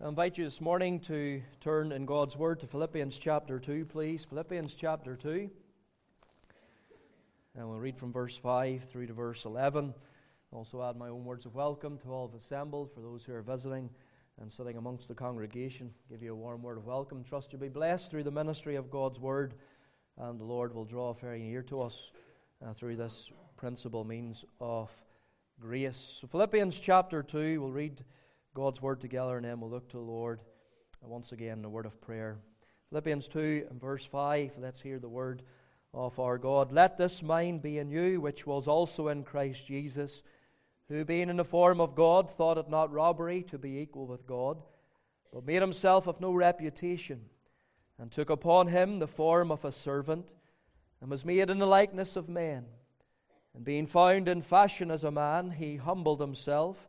I invite you this morning to turn in God's Word to Philippians chapter 2, please. Philippians chapter 2. And we'll read from verse 5 through to verse 11. Also, add my own words of welcome to all have assembled, for those who are visiting and sitting amongst the congregation. Give you a warm word of welcome. Trust you'll be blessed through the ministry of God's Word, and the Lord will draw very near to us uh, through this principal means of grace. So, Philippians chapter 2, we'll read God's word together, and then we'll look to the Lord once again in a word of prayer. Philippians 2 and verse 5, let's hear the word of our God. Let this mind be in you, which was also in Christ Jesus, who being in the form of God, thought it not robbery to be equal with God, but made himself of no reputation, and took upon him the form of a servant, and was made in the likeness of men. And being found in fashion as a man, he humbled himself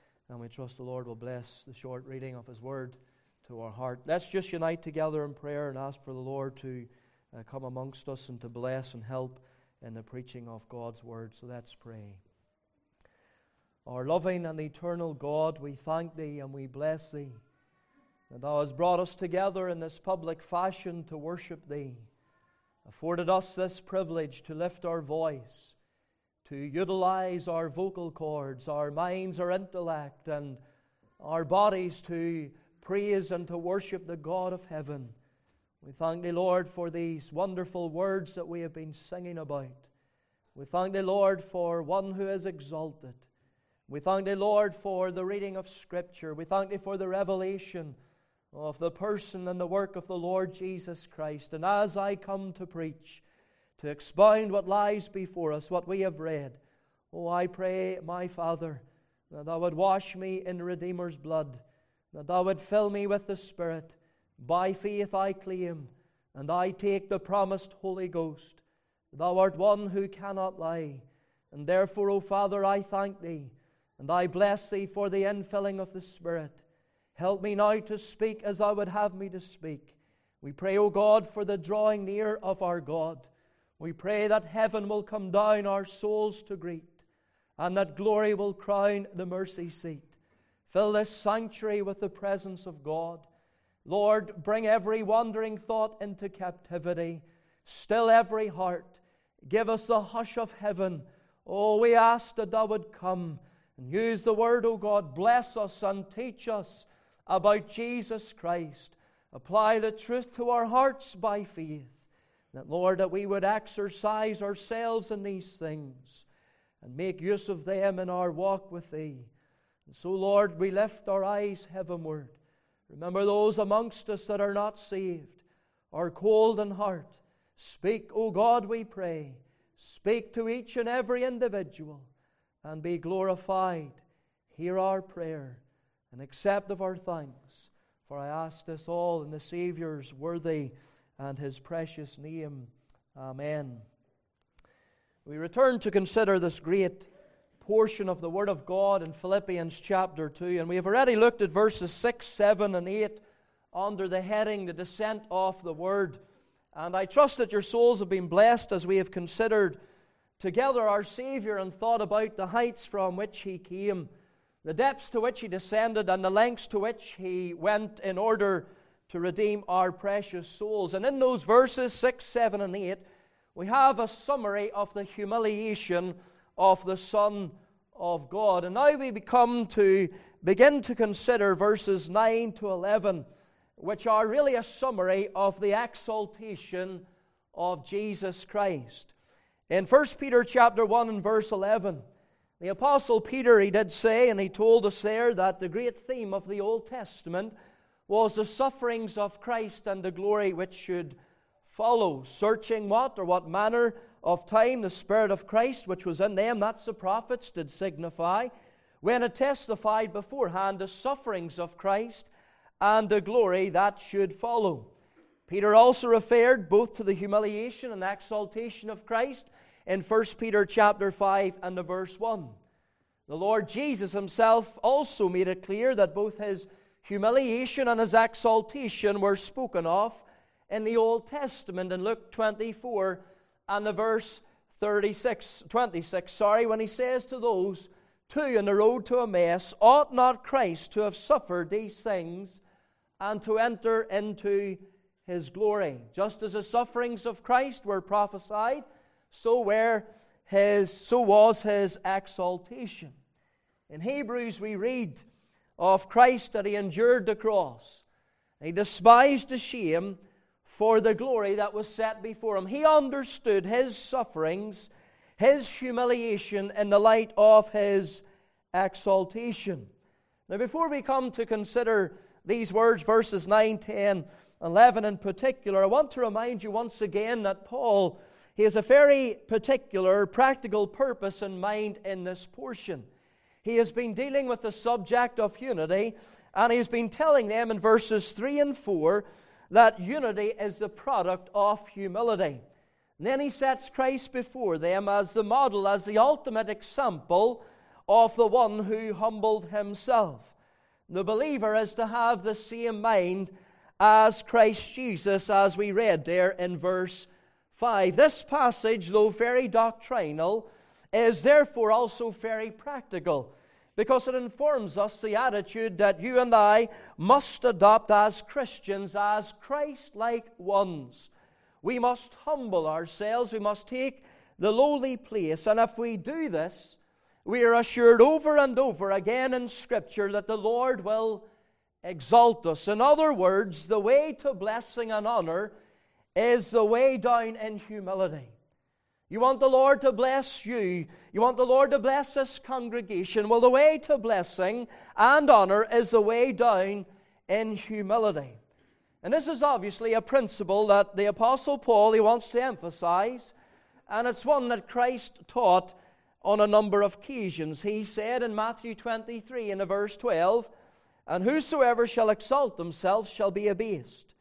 And we trust the Lord will bless the short reading of His Word to our heart. Let's just unite together in prayer and ask for the Lord to uh, come amongst us and to bless and help in the preaching of God's Word. So let's pray. Our loving and eternal God, we thank Thee and we bless Thee that Thou hast brought us together in this public fashion to worship Thee, afforded us this privilege to lift our voice to utilize our vocal cords, our minds, our intellect, and our bodies to praise and to worship the God of heaven. We thank Thee, Lord, for these wonderful words that we have been singing about. We thank Thee, Lord, for one who is exalted. We thank Thee, Lord, for the reading of Scripture. We thank Thee for the revelation of the person and the work of the Lord Jesus Christ. And as I come to preach, to expound what lies before us, what we have read. Oh, I pray, my Father, that Thou would wash me in Redeemer's blood, that Thou would fill me with the Spirit. By faith I claim, and I take the promised Holy Ghost. Thou art one who cannot lie. And therefore, O Father, I thank Thee, and I bless Thee for the infilling of the Spirit. Help me now to speak as Thou would have me to speak. We pray, O God, for the drawing near of our God. We pray that heaven will come down our souls to greet, and that glory will crown the mercy seat. Fill this sanctuary with the presence of God. Lord, bring every wandering thought into captivity. Still every heart. Give us the hush of heaven. Oh, we ask that thou would come and use the word, O God. Bless us and teach us about Jesus Christ. Apply the truth to our hearts by faith. That, Lord, that we would exercise ourselves in these things and make use of them in our walk with Thee. And so, Lord, we lift our eyes heavenward. Remember those amongst us that are not saved, are cold in heart. Speak, O God, we pray. Speak to each and every individual and be glorified. Hear our prayer and accept of our thanks. For I ask this all in the Saviour's worthy and his precious name. Amen. We return to consider this great portion of the Word of God in Philippians chapter 2, and we have already looked at verses 6, 7, and 8 under the heading The Descent of the Word. And I trust that your souls have been blessed as we have considered together our Savior and thought about the heights from which He came, the depths to which He descended, and the lengths to which He went in order to redeem our precious souls. And in those verses 6, 7, and 8, we have a summary of the humiliation of the Son of God. And now we come to begin to consider verses 9 to 11, which are really a summary of the exaltation of Jesus Christ. In 1 Peter chapter 1 and verse 11, the apostle Peter he did say and he told us there that the great theme of the Old Testament was the sufferings of Christ and the glory which should follow. Searching what or what manner of time the Spirit of Christ which was in them, that's the prophets, did signify, when it testified beforehand the sufferings of Christ and the glory that should follow. Peter also referred both to the humiliation and exaltation of Christ in 1 Peter chapter 5 and the verse 1. The Lord Jesus himself also made it clear that both his humiliation and his exaltation were spoken of in the Old Testament in Luke 24 and the verse 36, 26, sorry, when he says to those two in the road to Emmaus, ought not Christ to have suffered these things and to enter into his glory? Just as the sufferings of Christ were prophesied, so were his so was his exaltation. In Hebrews we read of Christ that he endured the cross. He despised the shame for the glory that was set before him. He understood his sufferings, his humiliation in the light of his exaltation. Now, before we come to consider these words, verses 9, 10, 11 in particular, I want to remind you once again that Paul he has a very particular practical purpose in mind in this portion. He has been dealing with the subject of unity, and he's been telling them in verses 3 and 4 that unity is the product of humility. And then he sets Christ before them as the model, as the ultimate example of the one who humbled himself. The believer is to have the same mind as Christ Jesus, as we read there in verse 5. This passage, though very doctrinal, is therefore also very practical because it informs us the attitude that you and I must adopt as Christians, as Christ like ones. We must humble ourselves, we must take the lowly place, and if we do this, we are assured over and over again in Scripture that the Lord will exalt us. In other words, the way to blessing and honor is the way down in humility. You want the Lord to bless you. You want the Lord to bless this congregation. Well, the way to blessing and honor is the way down in humility. And this is obviously a principle that the Apostle Paul he wants to emphasize, and it's one that Christ taught on a number of occasions. He said in Matthew 23 in verse 12, And whosoever shall exalt himself shall be abased,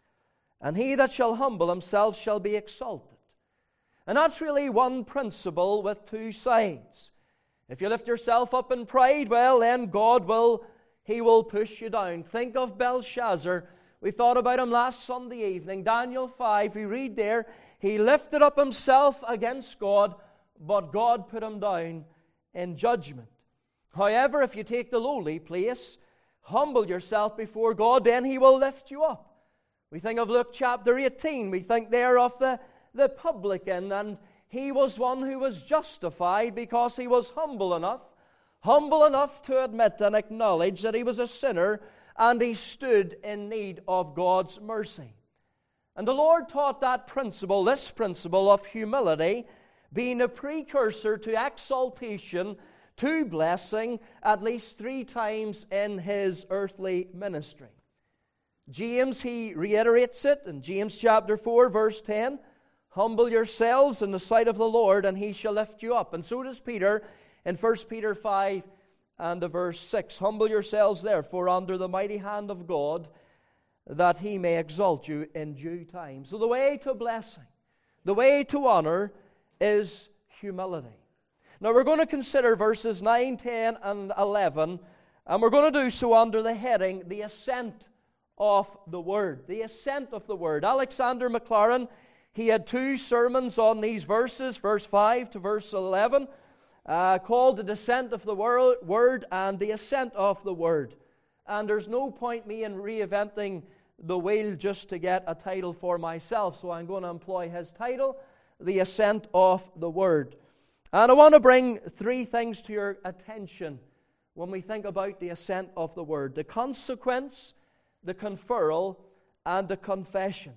and he that shall humble himself shall be exalted. And that's really one principle with two sides. If you lift yourself up in pride, well, then God will, He will push you down. Think of Belshazzar. We thought about him last Sunday evening. Daniel 5, we read there, he lifted up himself against God, but God put him down in judgment. However, if you take the lowly place, humble yourself before God, then He will lift you up. We think of Luke chapter 18. We think there of the the publican, and he was one who was justified because he was humble enough, humble enough to admit and acknowledge that he was a sinner and he stood in need of God's mercy. And the Lord taught that principle, this principle of humility, being a precursor to exaltation, to blessing, at least three times in his earthly ministry. James, he reiterates it in James chapter 4, verse 10. Humble yourselves in the sight of the Lord, and he shall lift you up. And so does Peter in 1 Peter 5 and the verse 6. Humble yourselves, therefore, under the mighty hand of God, that he may exalt you in due time. So, the way to blessing, the way to honor, is humility. Now, we're going to consider verses 9, 10, and 11, and we're going to do so under the heading, The Ascent of the Word. The Ascent of the Word. Alexander Maclaren he had two sermons on these verses, verse 5 to verse 11, uh, called The Descent of the Word and The Ascent of the Word. And there's no point me in reinventing the wheel just to get a title for myself, so I'm going to employ his title, The Ascent of the Word. And I want to bring three things to your attention when we think about the ascent of the Word the consequence, the conferral, and the confession.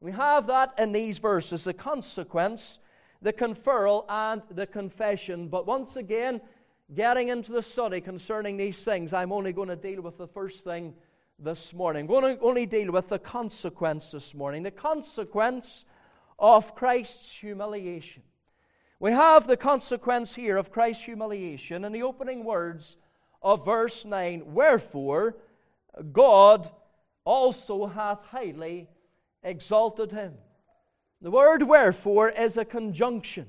We have that in these verses the consequence, the conferral, and the confession. But once again, getting into the study concerning these things, I'm only going to deal with the first thing this morning. I'm going to only deal with the consequence this morning. The consequence of Christ's humiliation. We have the consequence here of Christ's humiliation in the opening words of verse 9 Wherefore, God also hath highly exalted him. The word wherefore is a conjunction,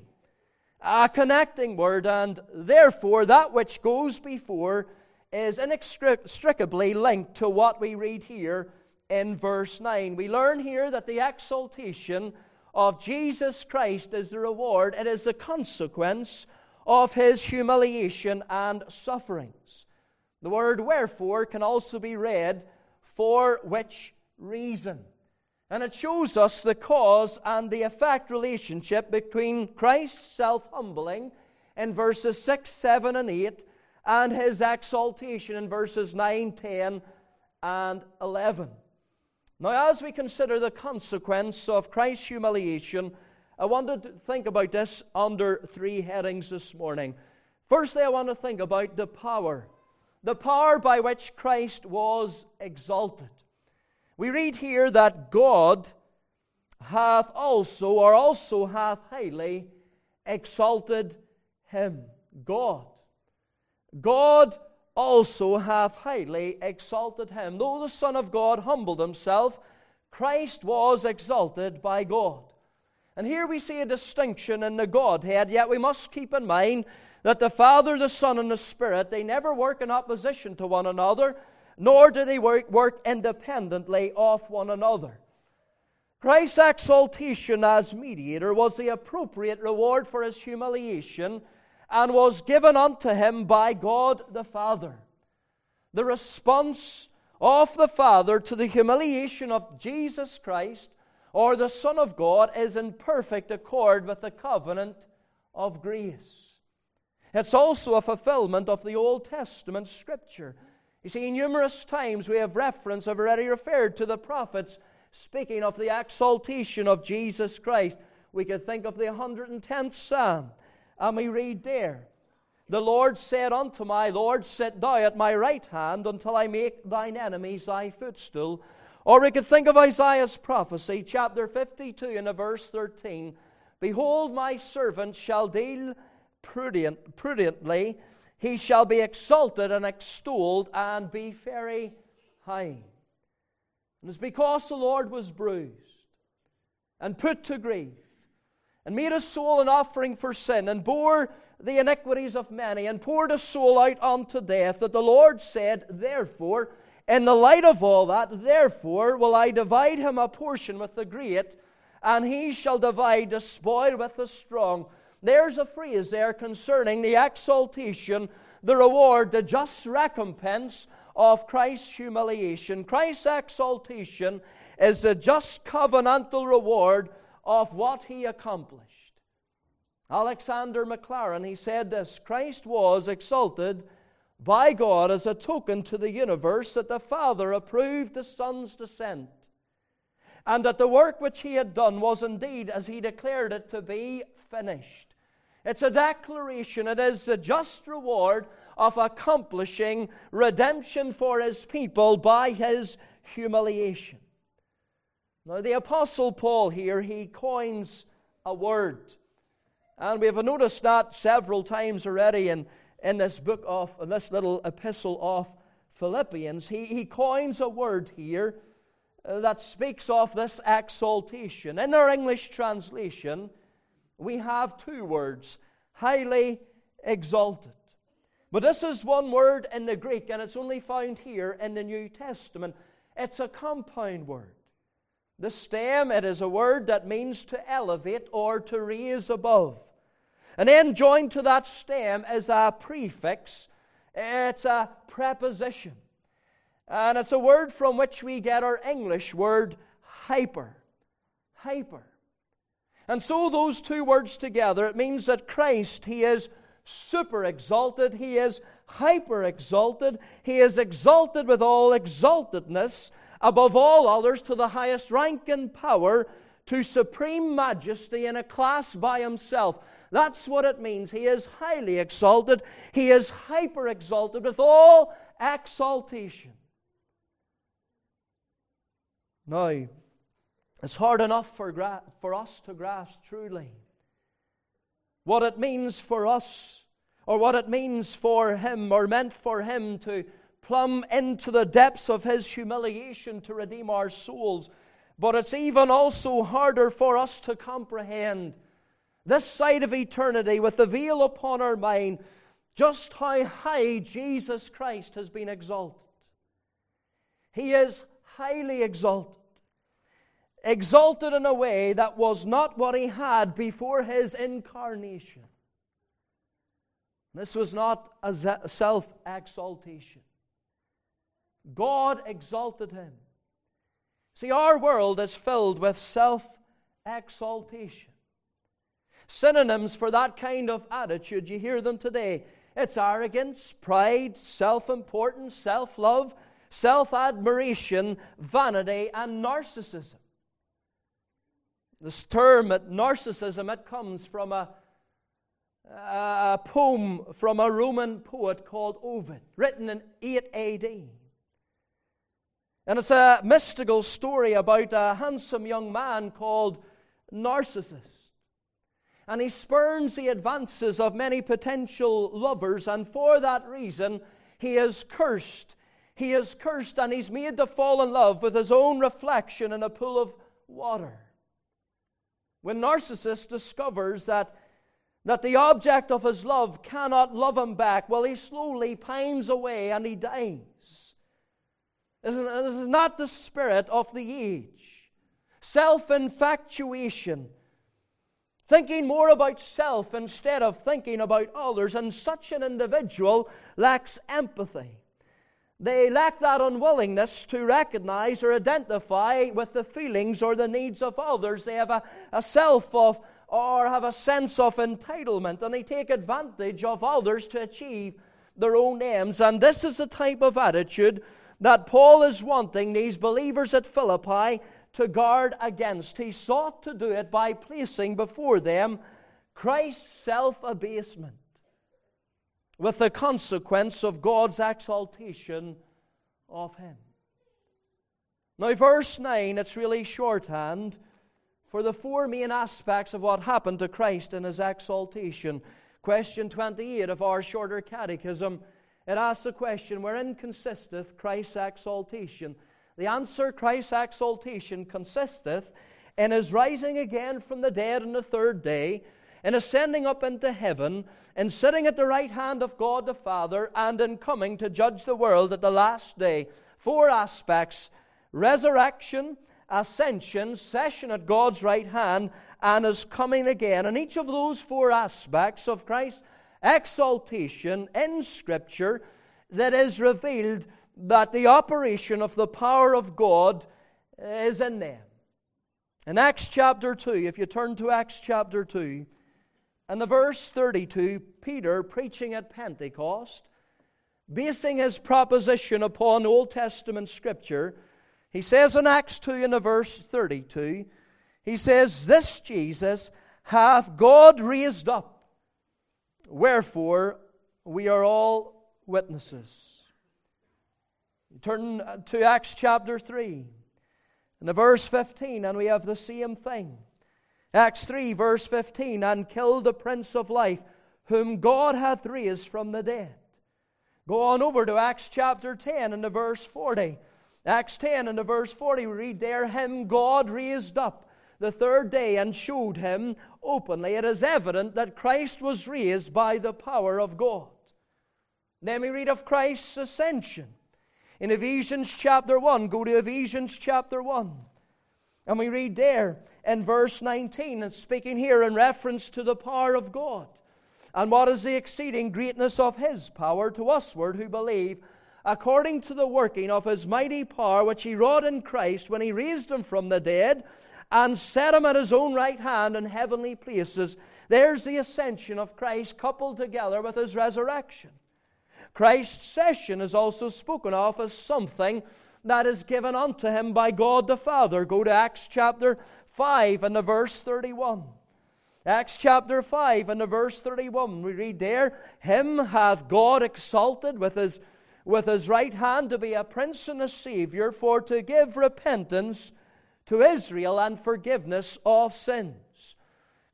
a connecting word, and therefore that which goes before is inextricably linked to what we read here in verse 9. We learn here that the exaltation of Jesus Christ is the reward, it is the consequence of his humiliation and sufferings. The word wherefore can also be read for which reason. And it shows us the cause and the effect relationship between Christ's self humbling in verses 6, 7, and 8 and his exaltation in verses 9, 10, and 11. Now, as we consider the consequence of Christ's humiliation, I want to think about this under three headings this morning. Firstly, I want to think about the power, the power by which Christ was exalted. We read here that God hath also, or also hath highly exalted him. God. God also hath highly exalted him. Though the Son of God humbled himself, Christ was exalted by God. And here we see a distinction in the Godhead, yet we must keep in mind that the Father, the Son, and the Spirit, they never work in opposition to one another, nor do they work, work independently of one another. Christ's exaltation as mediator was the appropriate reward for his humiliation and was given unto him by God the Father. The response of the Father to the humiliation of Jesus Christ or the Son of God is in perfect accord with the covenant of grace. It's also a fulfillment of the Old Testament scripture. You see, in numerous times we have reference, I've already referred to the prophets speaking of the exaltation of Jesus Christ. We could think of the 110th Psalm and we read there, The Lord said unto my Lord, Sit thou at my right hand until I make thine enemies thy footstool. Or we could think of Isaiah's prophecy, chapter 52, and verse 13. Behold, my servant shall deal prudent, prudently, he shall be exalted and extolled and be very high. And it's because the Lord was bruised and put to grief and made his soul an offering for sin, and bore the iniquities of many, and poured his soul out unto death, that the Lord said, Therefore, in the light of all that, therefore will I divide him a portion with the great, and he shall divide the spoil with the strong. There's a phrase there concerning the exaltation, the reward, the just recompense of Christ's humiliation. Christ's exaltation is the just covenantal reward of what he accomplished. Alexander Maclaren, he said this Christ was exalted by God as a token to the universe that the Father approved the Son's descent, and that the work which he had done was indeed, as he declared it, to be finished. It's a declaration, it is the just reward of accomplishing redemption for his people by his humiliation. Now, the Apostle Paul here, he coins a word. And we have noticed that several times already in, in this book of, in this little epistle of Philippians. He, he coins a word here Uh, that speaks of this exaltation. In our English translation, we have two words highly exalted. But this is one word in the Greek, and it's only found here in the New Testament. It's a compound word. The stem, it is a word that means to elevate or to raise above. And then joined to that stem is a prefix, it's a preposition. And it's a word from which we get our English word hyper. Hyper. And so those two words together, it means that Christ, He is super exalted, He is hyper exalted, He is exalted with all exaltedness, above all others to the highest rank and power, to supreme majesty in a class by himself. That's what it means. He is highly exalted, he is hyper exalted with all exaltation. Now, it's hard enough for, gra- for us to grasp truly what it means for us, or what it means for him, or meant for him to plumb into the depths of his humiliation to redeem our souls. But it's even also harder for us to comprehend this side of eternity with the veil upon our mind just how high Jesus Christ has been exalted. He is highly exalted. Exalted in a way that was not what he had before his incarnation. This was not a self exaltation. God exalted him. See, our world is filled with self exaltation. Synonyms for that kind of attitude, you hear them today. It's arrogance, pride, self importance, self love, self admiration, vanity, and narcissism. This term, at narcissism, it comes from a, a poem from a Roman poet called Ovid, written in 8 AD. And it's a mystical story about a handsome young man called Narcissus. And he spurns the advances of many potential lovers, and for that reason, he is cursed. He is cursed, and he's made to fall in love with his own reflection in a pool of water. When Narcissus discovers that, that the object of his love cannot love him back, well, he slowly pines away and he dies. This is not the spirit of the age. Self infatuation, thinking more about self instead of thinking about others, and such an individual lacks empathy. They lack that unwillingness to recognize or identify with the feelings or the needs of others. They have a, a self of or have a sense of entitlement and they take advantage of others to achieve their own aims. And this is the type of attitude that Paul is wanting these believers at Philippi to guard against. He sought to do it by placing before them Christ's self abasement with the consequence of God's exaltation of him. Now, verse 9, it's really shorthand for the four main aspects of what happened to Christ in his exaltation. Question 28 of our shorter catechism it asks the question wherein consisteth Christ's exaltation? The answer Christ's exaltation consisteth in his rising again from the dead on the third day, in ascending up into heaven, in sitting at the right hand of God the Father, and in coming to judge the world at the last day. Four aspects resurrection, ascension, session at God's right hand, and his coming again. And each of those four aspects of Christ's exaltation in Scripture that is revealed that the operation of the power of God is in them. In Acts chapter 2, if you turn to Acts chapter 2, and the verse 32, Peter preaching at Pentecost, basing his proposition upon Old Testament scripture, he says in Acts 2 in the verse 32, he says, This Jesus hath God raised up Wherefore, we are all witnesses. Turn uh, to Acts chapter 3 and the verse 15, and we have the same thing. Acts 3, verse 15, and killed the Prince of Life, whom God hath raised from the dead. Go on over to Acts chapter 10 and the verse 40. Acts 10 and the verse 40, we read there, Him God raised up the third day and showed him openly. It is evident that Christ was raised by the power of God. Then we read of Christ's ascension. In Ephesians chapter 1, go to Ephesians chapter 1. And we read there in verse 19, and speaking here in reference to the power of God. And what is the exceeding greatness of his power to usward who believe, according to the working of his mighty power which he wrought in Christ when he raised him from the dead and set him at his own right hand in heavenly places. There's the ascension of Christ coupled together with his resurrection. Christ's session is also spoken of as something that is given unto him by God the Father. Go to Acts chapter 5 and the verse 31. Acts chapter 5 and the verse 31, we read there, Him hath God exalted with his, with his right hand to be a prince and a savior, for to give repentance to Israel and forgiveness of sins.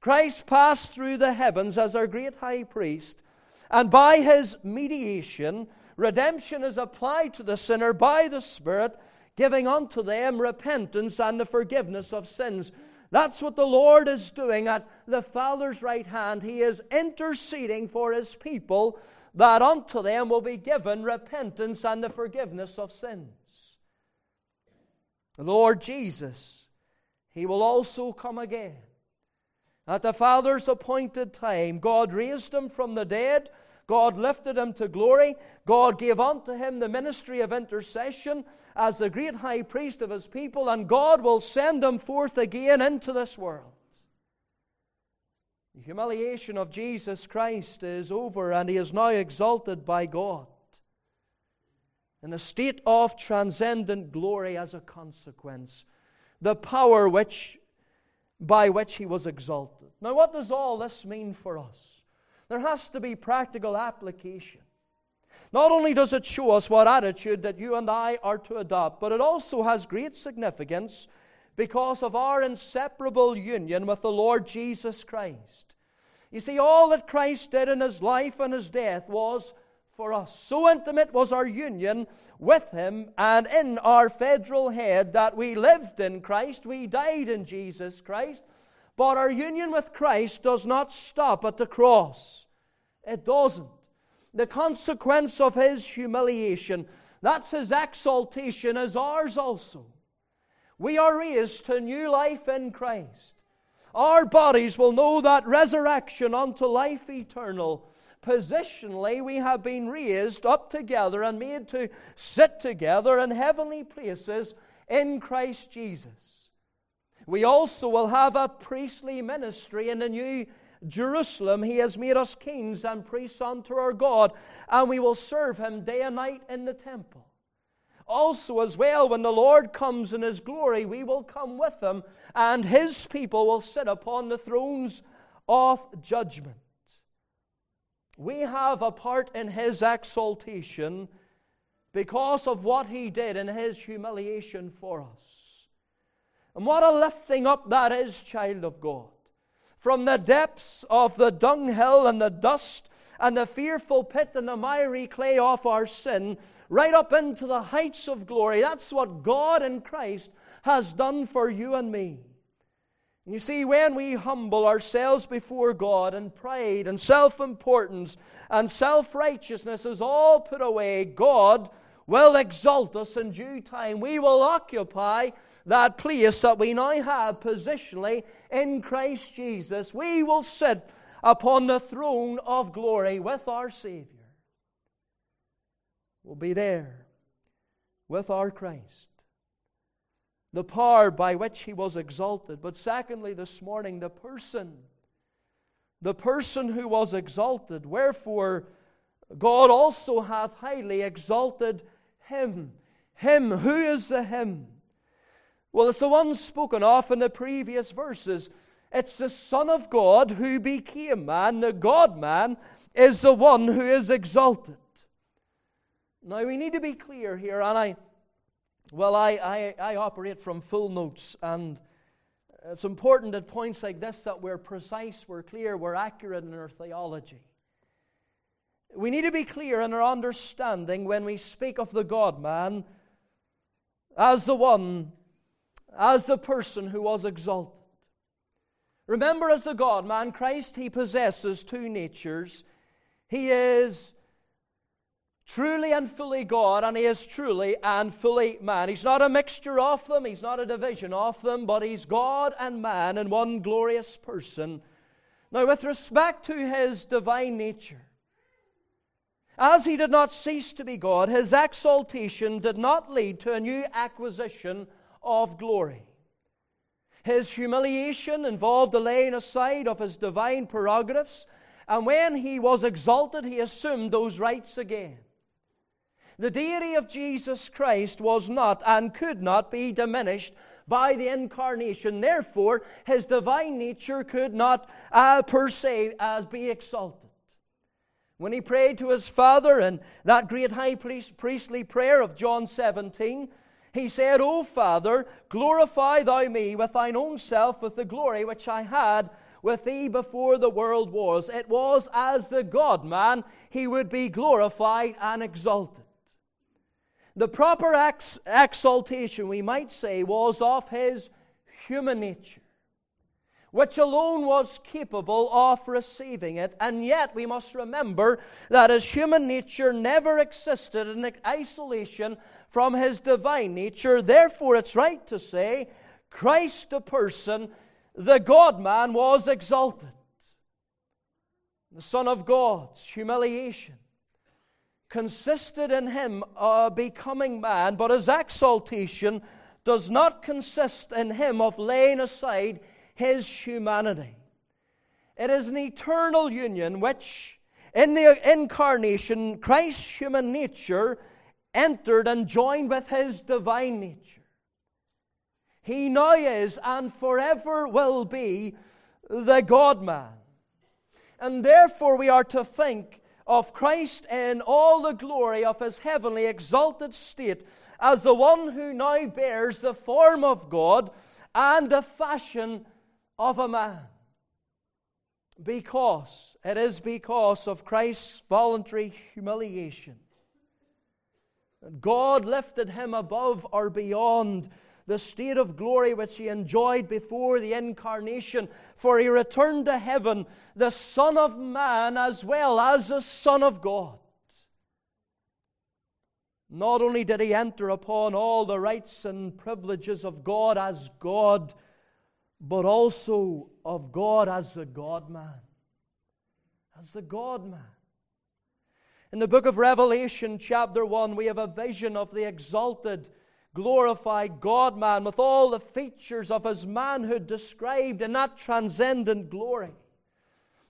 Christ passed through the heavens as our great high priest, and by his mediation redemption is applied to the sinner by the Spirit, giving unto them repentance and the forgiveness of sins. That's what the Lord is doing at the Father's right hand. He is interceding for His people that unto them will be given repentance and the forgiveness of sins. The Lord Jesus, He will also come again. At the Father's appointed time, God raised Him from the dead. God lifted him to glory. God gave unto him the ministry of intercession as the great high priest of his people, and God will send him forth again into this world. The humiliation of Jesus Christ is over, and he is now exalted by God in a state of transcendent glory as a consequence. The power which, by which he was exalted. Now, what does all this mean for us? There has to be practical application. Not only does it show us what attitude that you and I are to adopt, but it also has great significance because of our inseparable union with the Lord Jesus Christ. You see, all that Christ did in his life and his death was for us. So intimate was our union with him and in our federal head that we lived in Christ, we died in Jesus Christ, but our union with Christ does not stop at the cross. It doesn't the consequence of his humiliation. That's his exaltation, as ours also. We are raised to new life in Christ. Our bodies will know that resurrection unto life eternal. Positionally, we have been raised up together and made to sit together in heavenly places in Christ Jesus. We also will have a priestly ministry in the new Jerusalem, He has made us kings and priests unto our God, and we will serve Him day and night in the temple. Also, as well, when the Lord comes in His glory, we will come with Him, and His people will sit upon the thrones of judgment. We have a part in His exaltation because of what He did in His humiliation for us. And what a lifting up that is, child of God from the depths of the dunghill and the dust and the fearful pit and the miry clay of our sin, right up into the heights of glory. That's what God in Christ has done for you and me. You see, when we humble ourselves before God and pride and self importance and self righteousness is all put away, God will exalt us in due time. We will occupy that place that we now have positionally in Christ Jesus, we will sit upon the throne of glory with our Savior. We'll be there with our Christ. The power by which He was exalted. But secondly, this morning, the person. The person who was exalted. Wherefore, God also hath highly exalted Him. Him. Who is the Him? Well, it's the one spoken of in the previous verses. It's the Son of God who became man. The God man is the one who is exalted. Now, we need to be clear here, and I, well, I, I, I operate from full notes, and it's important at points like this that we're precise, we're clear, we're accurate in our theology. We need to be clear in our understanding when we speak of the God man as the one as the person who was exalted. Remember, as the God man, Christ, he possesses two natures. He is truly and fully God, and he is truly and fully man. He's not a mixture of them, he's not a division of them, but he's God and man in one glorious person. Now, with respect to his divine nature, as he did not cease to be God, his exaltation did not lead to a new acquisition of glory. His humiliation involved the laying aside of his divine prerogatives, and when he was exalted, he assumed those rights again. The deity of Jesus Christ was not and could not be diminished by the incarnation. Therefore, his divine nature could not uh, per se as be exalted. When he prayed to his Father in that great high priest, priestly prayer of John 17, he said, O Father, glorify thou me with thine own self with the glory which I had with thee before the world was, it was as the God man he would be glorified and exalted. The proper ex- exaltation, we might say, was of his human nature, which alone was capable of receiving it. And yet, we must remember that his human nature never existed in isolation from his divine nature. Therefore, it's right to say, Christ the person, the God man, was exalted. The Son of God's humiliation consisted in him uh, becoming man, but his exaltation does not consist in him of laying aside his humanity. It is an eternal union which, in the incarnation, Christ's human nature entered and joined with his divine nature. He now is and forever will be the God man. And therefore, we are to think of Christ in all the glory of his heavenly exalted state as the one who now bears the form of God and the fashion of a man. Because, it is because of Christ's voluntary humiliation. God lifted him above or beyond the state of glory which he enjoyed before the incarnation, for he returned to heaven, the Son of Man as well as the Son of God. Not only did he enter upon all the rights and privileges of God as God, but also of God as the God man. As the God man. In the book of Revelation, chapter 1, we have a vision of the exalted glorified God man with all the features of his manhood described in that transcendent glory.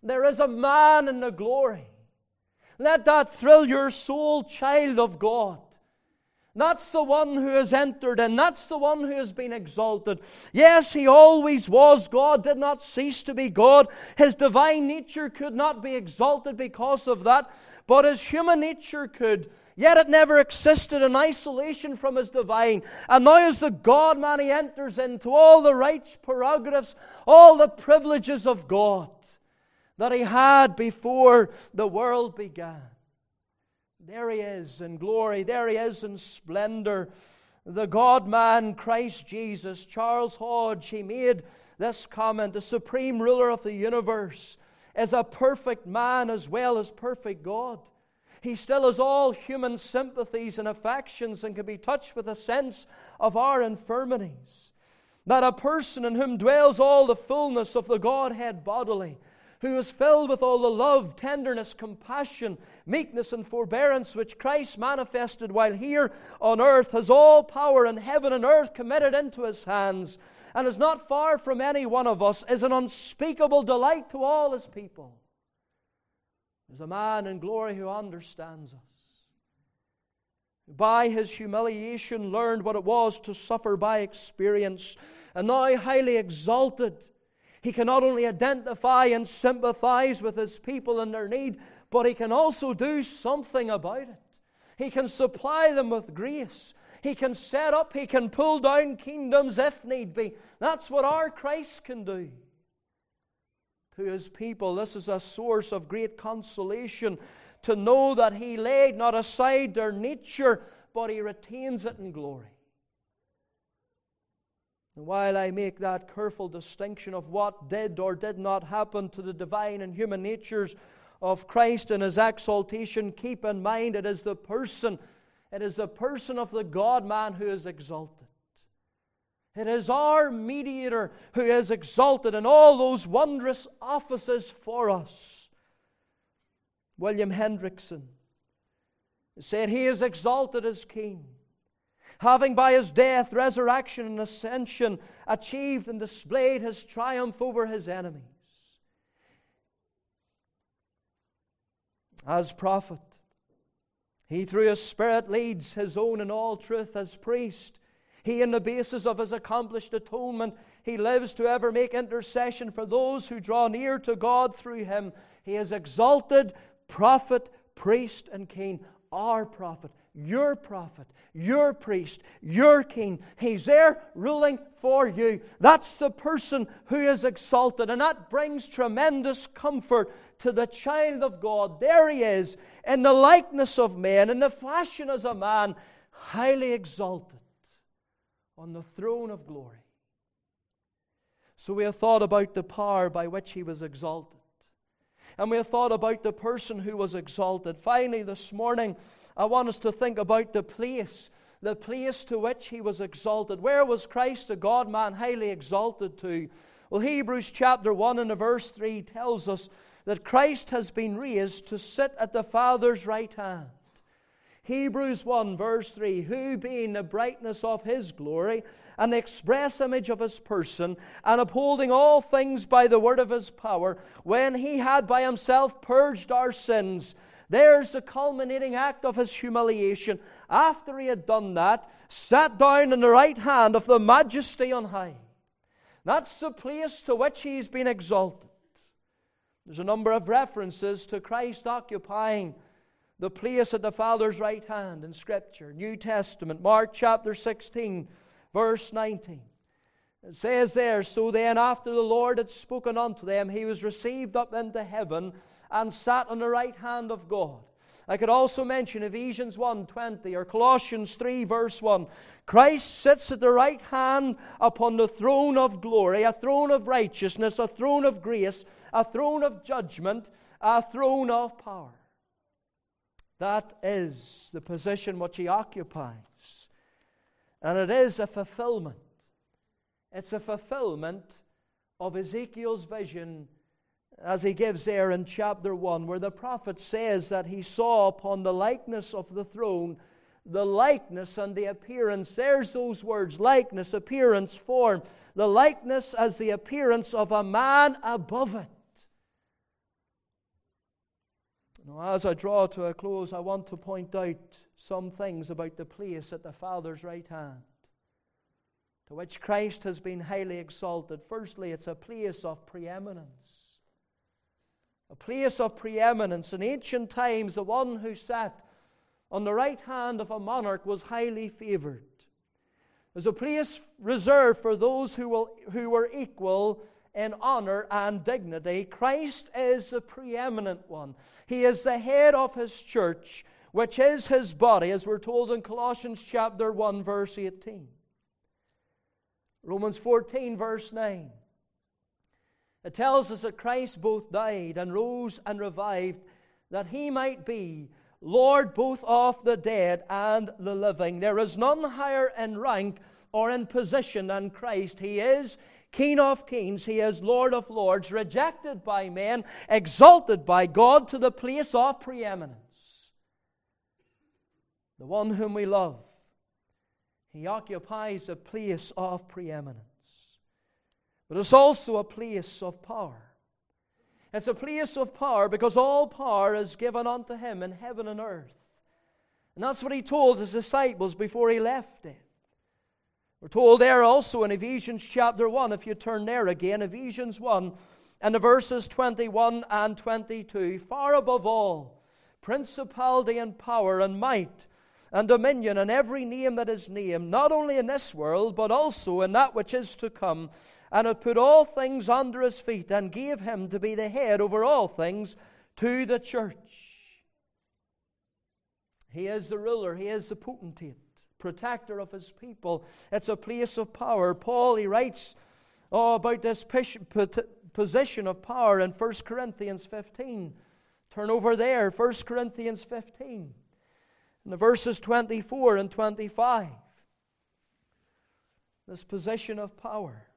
There is a man in the glory. Let that thrill your soul, child of God. That's the one who has entered and that's the one who has been exalted. Yes, he always was God, did not cease to be God. His divine nature could not be exalted because of that, but his human nature could. Yet it never existed in isolation from his divine. And now, as the God man, he enters into all the rights, prerogatives, all the privileges of God that he had before the world began. There he is in glory, there he is in splendor. The God man, Christ Jesus, Charles Hodge, he made this comment the supreme ruler of the universe is a perfect man as well as perfect God. He still has all human sympathies and affections and can be touched with a sense of our infirmities. That a person in whom dwells all the fullness of the Godhead bodily, who is filled with all the love, tenderness, compassion, meekness, and forbearance which Christ manifested while here on earth, has all power in heaven and earth committed into his hands, and is not far from any one of us, is an unspeakable delight to all his people. There's a man in glory who understands us. By his humiliation, learned what it was to suffer by experience, and now highly exalted. He can not only identify and sympathize with his people in their need, but he can also do something about it. He can supply them with grace. He can set up, he can pull down kingdoms if need be. That's what our Christ can do to his people. This is a source of great consolation to know that he laid not aside their nature, but he retains it in glory. And while I make that careful distinction of what did or did not happen to the divine and human natures of Christ and his exaltation, keep in mind it is the person, it is the person of the God man who is exalted. It is our mediator who is exalted in all those wondrous offices for us. William Hendriksen said, He is exalted as King, having by his death, resurrection, and ascension achieved and displayed his triumph over his enemies. As prophet, he through his Spirit leads his own in all truth as priest he, in the basis of his accomplished atonement, he lives to ever make intercession for those who draw near to God through him. He is exalted, prophet, priest, and king, our prophet, your prophet, your priest, your king. He's there ruling for you. That's the person who is exalted, and that brings tremendous comfort to the child of God. There he is, in the likeness of man, in the fashion as a man, highly exalted on the throne of glory. So we have thought about the power by which he was exalted. And we have thought about the person who was exalted. Finally, this morning, I want us to think about the place, the place to which he was exalted. Where was Christ, the God man, highly exalted to? Well, Hebrews chapter 1 and verse 3 tells us that Christ has been raised to sit at the Father's right hand. Hebrews 1, verse 3 Who being the brightness of his glory, the express image of his person, and upholding all things by the word of his power, when he had by himself purged our sins, there's the culminating act of his humiliation. After he had done that, sat down in the right hand of the majesty on high. That's the place to which he's been exalted. There's a number of references to Christ occupying the place at the Father's right hand in Scripture. New Testament, Mark chapter 16, verse 19. It says there, So then, after the Lord had spoken unto them, he was received up into heaven and sat on the right hand of God. I could also mention Ephesians 1:20 or Colossians 3 verse 1. Christ sits at the right hand upon the throne of glory, a throne of righteousness, a throne of grace, a throne of judgment, a throne of power. That is the position which he occupies. And it is a fulfillment. It's a fulfillment of Ezekiel's vision as he gives there in chapter 1, where the prophet says that he saw upon the likeness of the throne the likeness and the appearance. There's those words likeness, appearance, form. The likeness as the appearance of a man above it. Now, as I draw to a close, I want to point out some things about the place at the Father's right hand, to which Christ has been highly exalted. Firstly, it's a place of preeminence. A place of preeminence. In ancient times, the one who sat on the right hand of a monarch was highly favored. There's a place reserved for those who, will, who were equal in honor and dignity. Christ is the preeminent one. He is the head of his church, which is his body, as we're told in Colossians chapter 1, verse 18. Romans 14, verse 9. It tells us that Christ both died and rose and revived that he might be Lord both of the dead and the living. There is none higher in rank or in position than Christ. He is King of kings, he is Lord of lords, rejected by men, exalted by God to the place of preeminence. The one whom we love, he occupies a place of preeminence. But it's also a place of power. It's a place of power because all power is given unto him in heaven and earth. And that's what he told his disciples before he left them. We're told there also in Ephesians chapter 1, if you turn there again, Ephesians 1 and the verses 21 and 22, far above all, principality and power and might and dominion and every name that is named, not only in this world, but also in that which is to come, and hath put all things under his feet, and gave him to be the head over all things to the church. He is the ruler, he is the potentate protector of his people. It's a place of power. Paul, he writes oh, about this position of power in 1 Corinthians 15. Turn over there, 1 Corinthians 15, in the verses 24 and 25. This position of power.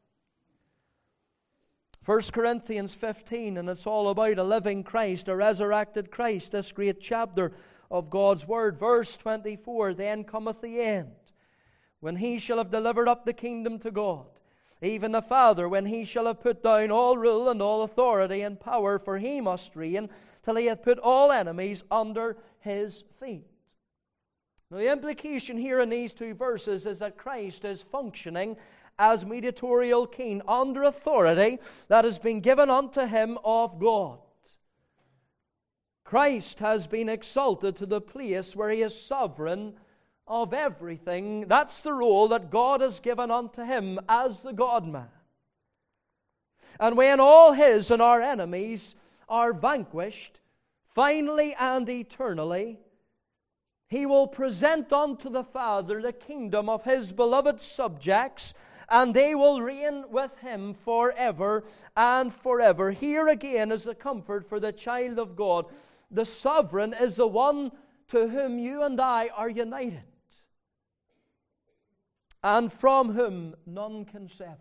1 Corinthians 15, and it's all about a living Christ, a resurrected Christ, this great chapter of God's word. Verse 24 Then cometh the end, when he shall have delivered up the kingdom to God, even the Father, when he shall have put down all rule and all authority and power, for he must reign till he hath put all enemies under his feet. The implication here in these two verses is that Christ is functioning as mediatorial king under authority that has been given unto him of God. Christ has been exalted to the place where he is sovereign of everything. That's the role that God has given unto him as the God man. And when all his and our enemies are vanquished, finally and eternally, he will present unto the Father the kingdom of his beloved subjects, and they will reign with him forever and forever. Here again is the comfort for the child of God. The sovereign is the one to whom you and I are united, and from whom none can sever.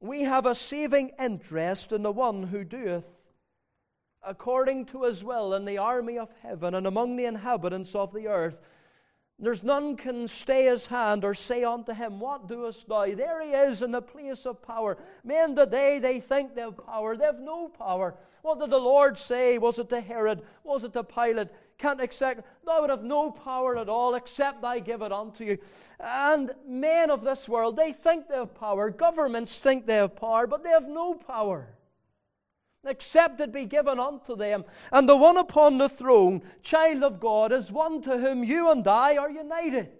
We have a saving interest in the one who doeth according to his will in the army of heaven and among the inhabitants of the earth. There's none can stay his hand or say unto him, What doest thou? There he is in the place of power. Men today, they think they have power. They have no power. What did the Lord say? Was it to Herod? Was it to Pilate? Can't accept. Thou would have no power at all except I give it unto you. And men of this world, they think they have power. Governments think they have power, but they have no power except it be given unto them. And the one upon the throne, child of God, is one to whom you and I are united.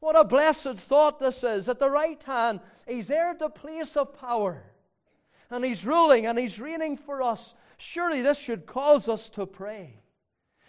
What a blessed thought this is. At the right hand, He's there the place of power. And He's ruling and He's reigning for us. Surely this should cause us to pray.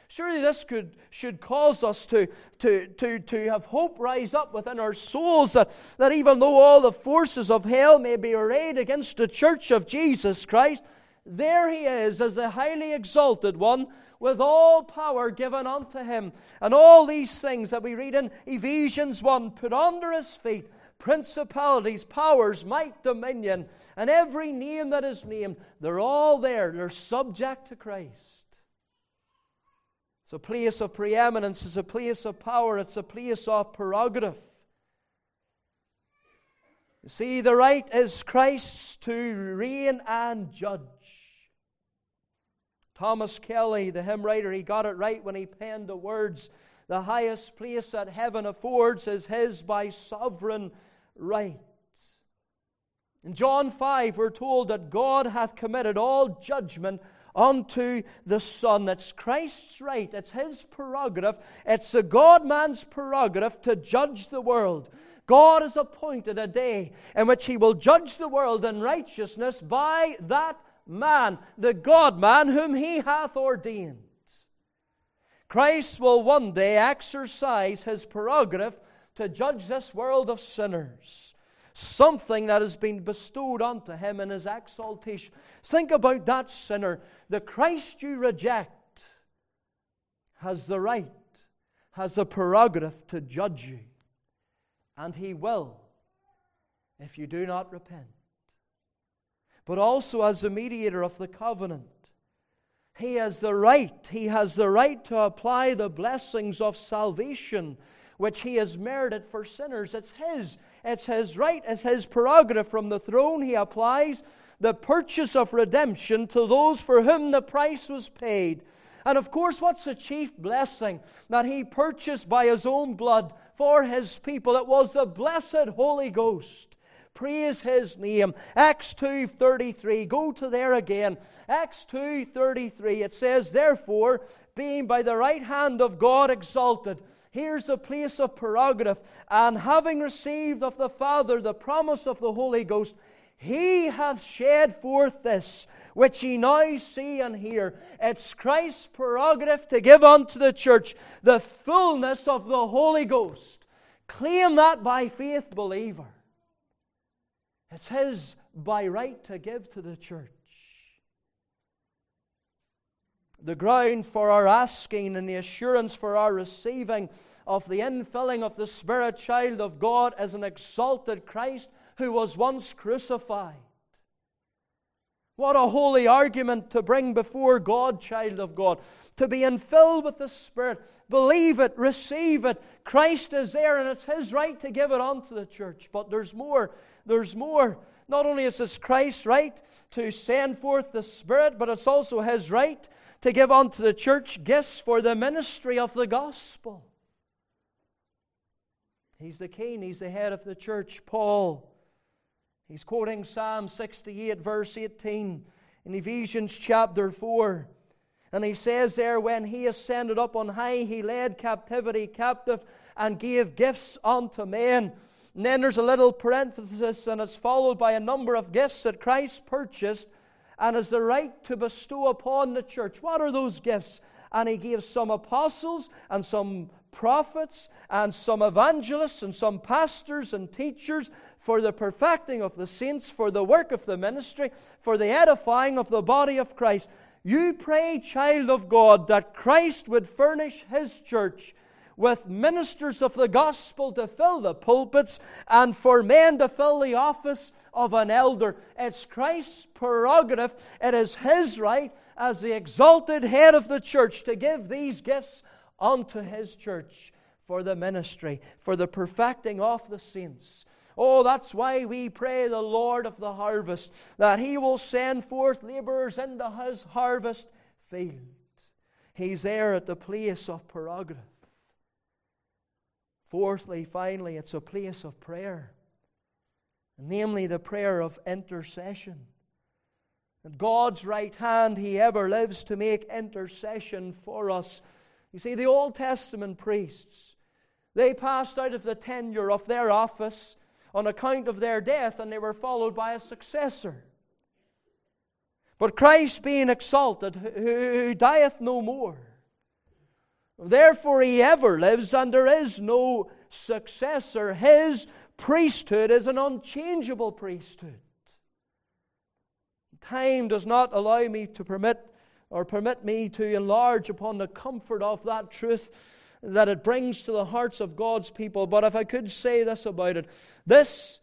Surely this could, should cause us to, to, to, to have hope rise up within our souls that, that even though all the forces of hell may be arrayed against the church of Jesus Christ, there he is as the highly exalted one with all power given unto him. And all these things that we read in Ephesians 1 put under his feet principalities, powers, might, dominion, and every name that is named, they're all there. They're subject to Christ. It's a place of preeminence, it's a place of power, it's a place of prerogative. You see, the right is Christ's to reign and judge. Thomas Kelly, the hymn writer, he got it right when he penned the words The highest place that heaven affords is his by sovereign right. In John 5, we're told that God hath committed all judgment unto the Son. It's Christ's right, it's his prerogative, it's the God man's prerogative to judge the world. God has appointed a day in which he will judge the world in righteousness by that man, the God man whom he hath ordained. Christ will one day exercise his prerogative to judge this world of sinners. Something that has been bestowed unto him in his exaltation. Think about that sinner. The Christ you reject has the right, has the prerogative to judge you. And he will if you do not repent but also as the mediator of the covenant. He has the right, he has the right to apply the blessings of salvation which he has merited for sinners. It's his. It's his right, it's his prerogative from the throne. He applies the purchase of redemption to those for whom the price was paid. And of course, what's the chief blessing that he purchased by his own blood for his people? It was the blessed Holy Ghost. Praise his name. Acts 2:33. Go to there again. Acts 2:33. It says, "Therefore, being by the right hand of God exalted, here's the place of prerogative, and having received of the Father the promise of the Holy Ghost, he hath shed forth this, which ye now see and hear. It's Christ's prerogative to give unto the church the fullness of the Holy Ghost. Claim that by faith, believer. It's His by right to give to the church. The ground for our asking and the assurance for our receiving of the infilling of the Spirit child of God as an exalted Christ who was once crucified. What a holy argument to bring before God, child of God. To be infilled with the Spirit. Believe it, receive it. Christ is there, and it's His right to give it unto the church. But there's more there's more. Not only is this Christ's right to send forth the Spirit, but it's also his right to give unto the church gifts for the ministry of the gospel. He's the king, he's the head of the church. Paul, he's quoting Psalm 68, verse 18 in Ephesians chapter 4. And he says there, when he ascended up on high, he led captivity captive and gave gifts unto men. And then there's a little parenthesis, and it's followed by a number of gifts that Christ purchased and has the right to bestow upon the church. What are those gifts? And he gave some apostles and some prophets and some evangelists and some pastors and teachers for the perfecting of the saints, for the work of the ministry, for the edifying of the body of Christ. You pray, child of God, that Christ would furnish his church with ministers of the gospel to fill the pulpits and for men to fill the office of an elder. It's Christ's prerogative, it is his right as the exalted head of the church to give these gifts unto his church for the ministry, for the perfecting of the saints. Oh, that's why we pray the Lord of the harvest that He will send forth laborers into His harvest field. He's there at the place of prerogative. Fourthly, finally, it's a place of prayer, namely the prayer of intercession. At God's right hand, He ever lives to make intercession for us. You see, the Old Testament priests, they passed out of the tenure of their office on account of their death, and they were followed by a successor. But Christ being exalted, who dieth no more, therefore he ever lives, and there is no successor. His priesthood is an unchangeable priesthood. Time does not allow me to permit or permit me to enlarge upon the comfort of that truth that it brings to the hearts of God's people. But if I could say this about it, this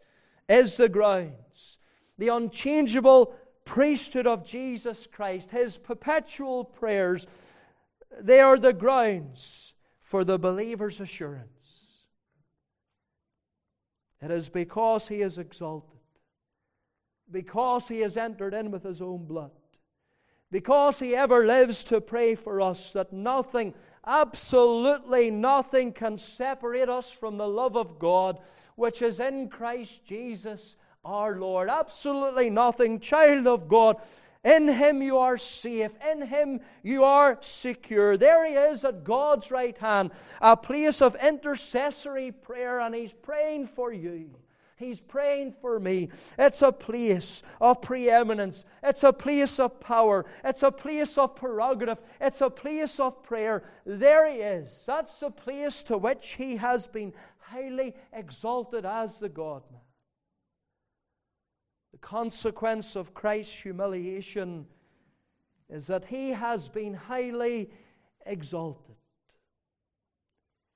is the grounds, the unchangeable priesthood of Jesus Christ, his perpetual prayers, they are the grounds for the believer's assurance. It is because he is exalted, because he has entered in with his own blood, because he ever lives to pray for us, that nothing Absolutely nothing can separate us from the love of God which is in Christ Jesus our Lord. Absolutely nothing, child of God. In Him you are safe. In Him you are secure. There He is at God's right hand, a place of intercessory prayer, and He's praying for you. He's praying for me. It's a place of preeminence. It's a place of power. It's a place of prerogative. It's a place of prayer. There he is. That's the place to which he has been highly exalted as the God man. Consequence of Christ's humiliation is that he has been highly exalted.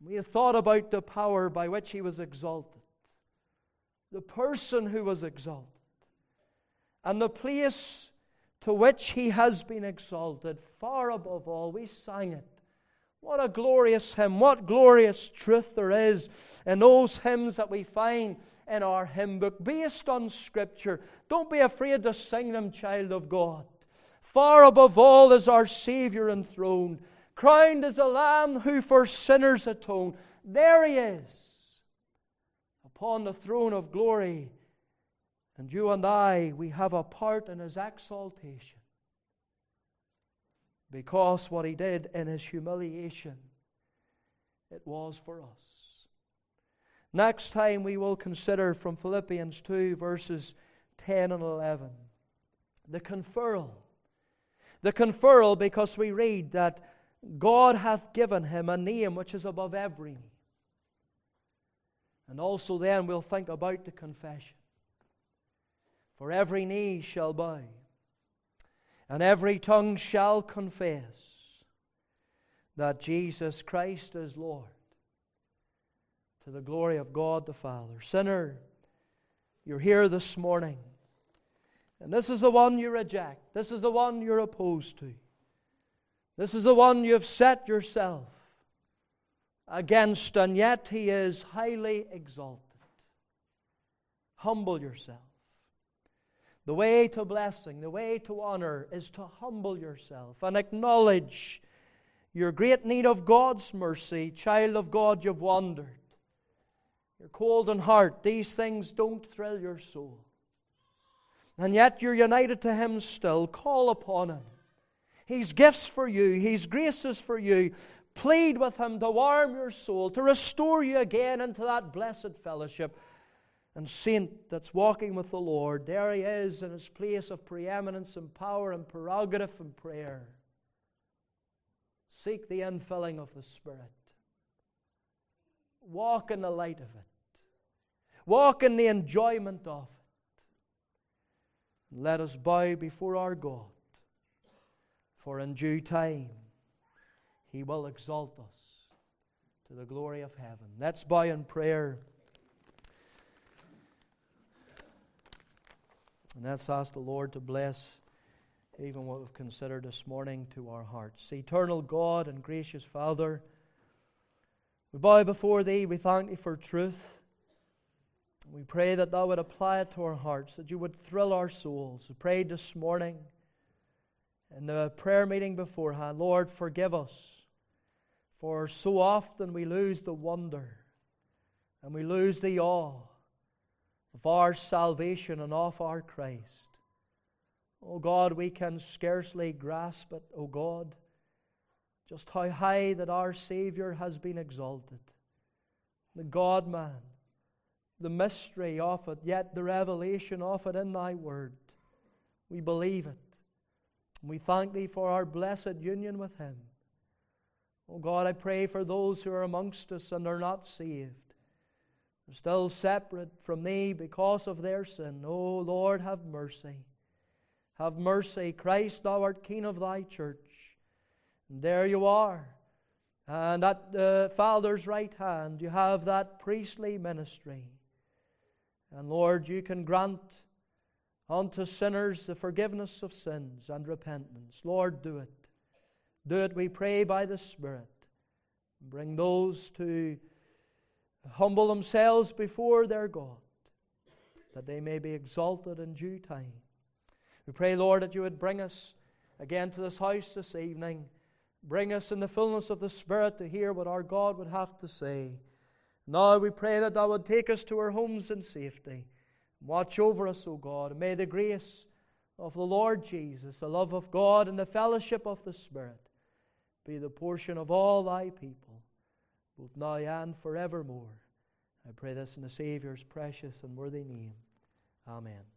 We have thought about the power by which he was exalted the person who was exalted, and the place to which he has been exalted, far above all. We sang it. What a glorious hymn, what glorious truth there is in those hymns that we find in our hymn book, based on Scripture. Don't be afraid to sing them, child of God. Far above all is our Savior enthroned, crowned as a Lamb who for sinners atoned. There he is upon the throne of glory. And you and I, we have a part in his exaltation. Because what he did in his humiliation, it was for us. Next time we will consider from Philippians 2, verses 10 and 11, the conferral. The conferral, because we read that God hath given him a name which is above every name. And also, then we'll think about the confession. For every knee shall bow, and every tongue shall confess that Jesus Christ is Lord, to the glory of God the Father. Sinner, you're here this morning, and this is the one you reject, this is the one you're opposed to, this is the one you've set yourself against, and yet he is highly exalted. Humble yourself. The way to blessing, the way to honor is to humble yourself and acknowledge your great need of God's mercy. Child of God, you've wandered. You're cold in heart. These things don't thrill your soul. And yet you're united to Him still. Call upon Him. He's gifts for you, He's graces for you. Plead with Him to warm your soul, to restore you again into that blessed fellowship. And saint that's walking with the Lord, there he is in his place of preeminence and power and prerogative and prayer. Seek the infilling of the Spirit. Walk in the light of it. Walk in the enjoyment of it. Let us bow before our God, for in due time he will exalt us to the glory of heaven. Let's bow in prayer. And let's ask the Lord to bless even what we've considered this morning to our hearts. Eternal God and gracious Father, we bow before Thee. We thank Thee for truth. We pray that Thou would apply it to our hearts, that You would thrill our souls. We prayed this morning in the prayer meeting beforehand Lord, forgive us, for so often we lose the wonder and we lose the awe of our salvation and of our Christ. Oh God, we can scarcely grasp it, oh God, just how high that our Savior has been exalted. The God man, the mystery of it, yet the revelation of it in Thy Word. We believe it. We thank Thee for our blessed union with Him. Oh God, I pray for those who are amongst us and are not saved. They're still separate from Thee because of their sin. Oh Lord, have mercy. Have mercy. Christ, thou art king of thy church. And there you are. And at the Father's right hand, you have that priestly ministry. And Lord, you can grant unto sinners the forgiveness of sins and repentance. Lord, do it. Do it, we pray, by the Spirit. Bring those to humble themselves before their God, that they may be exalted in due time. We pray, Lord, that you would bring us again to this house this evening. Bring us in the fullness of the Spirit to hear what our God would have to say. Now we pray that thou would take us to our homes in safety. Watch over us, O God, may the grace of the Lord Jesus, the love of God, and the fellowship of the Spirit be the portion of all thy people, both now and forevermore. I pray this in the Savior's precious and worthy name. Amen.